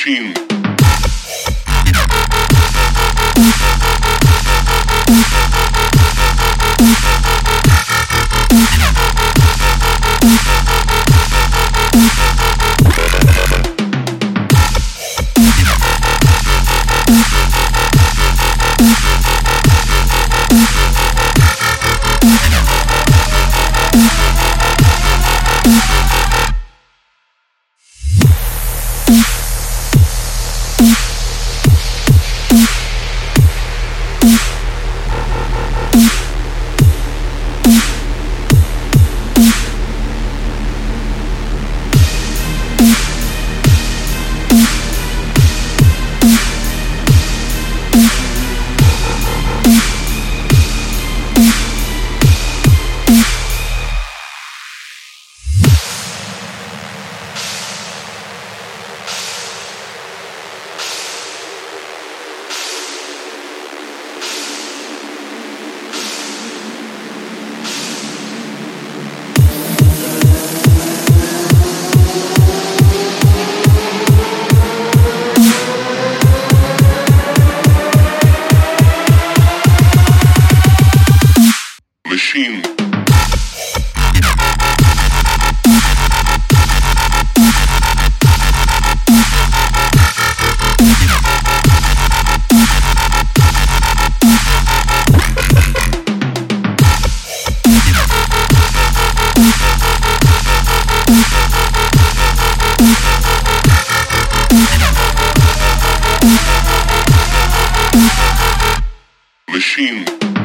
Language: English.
Machine. Machine. Machine.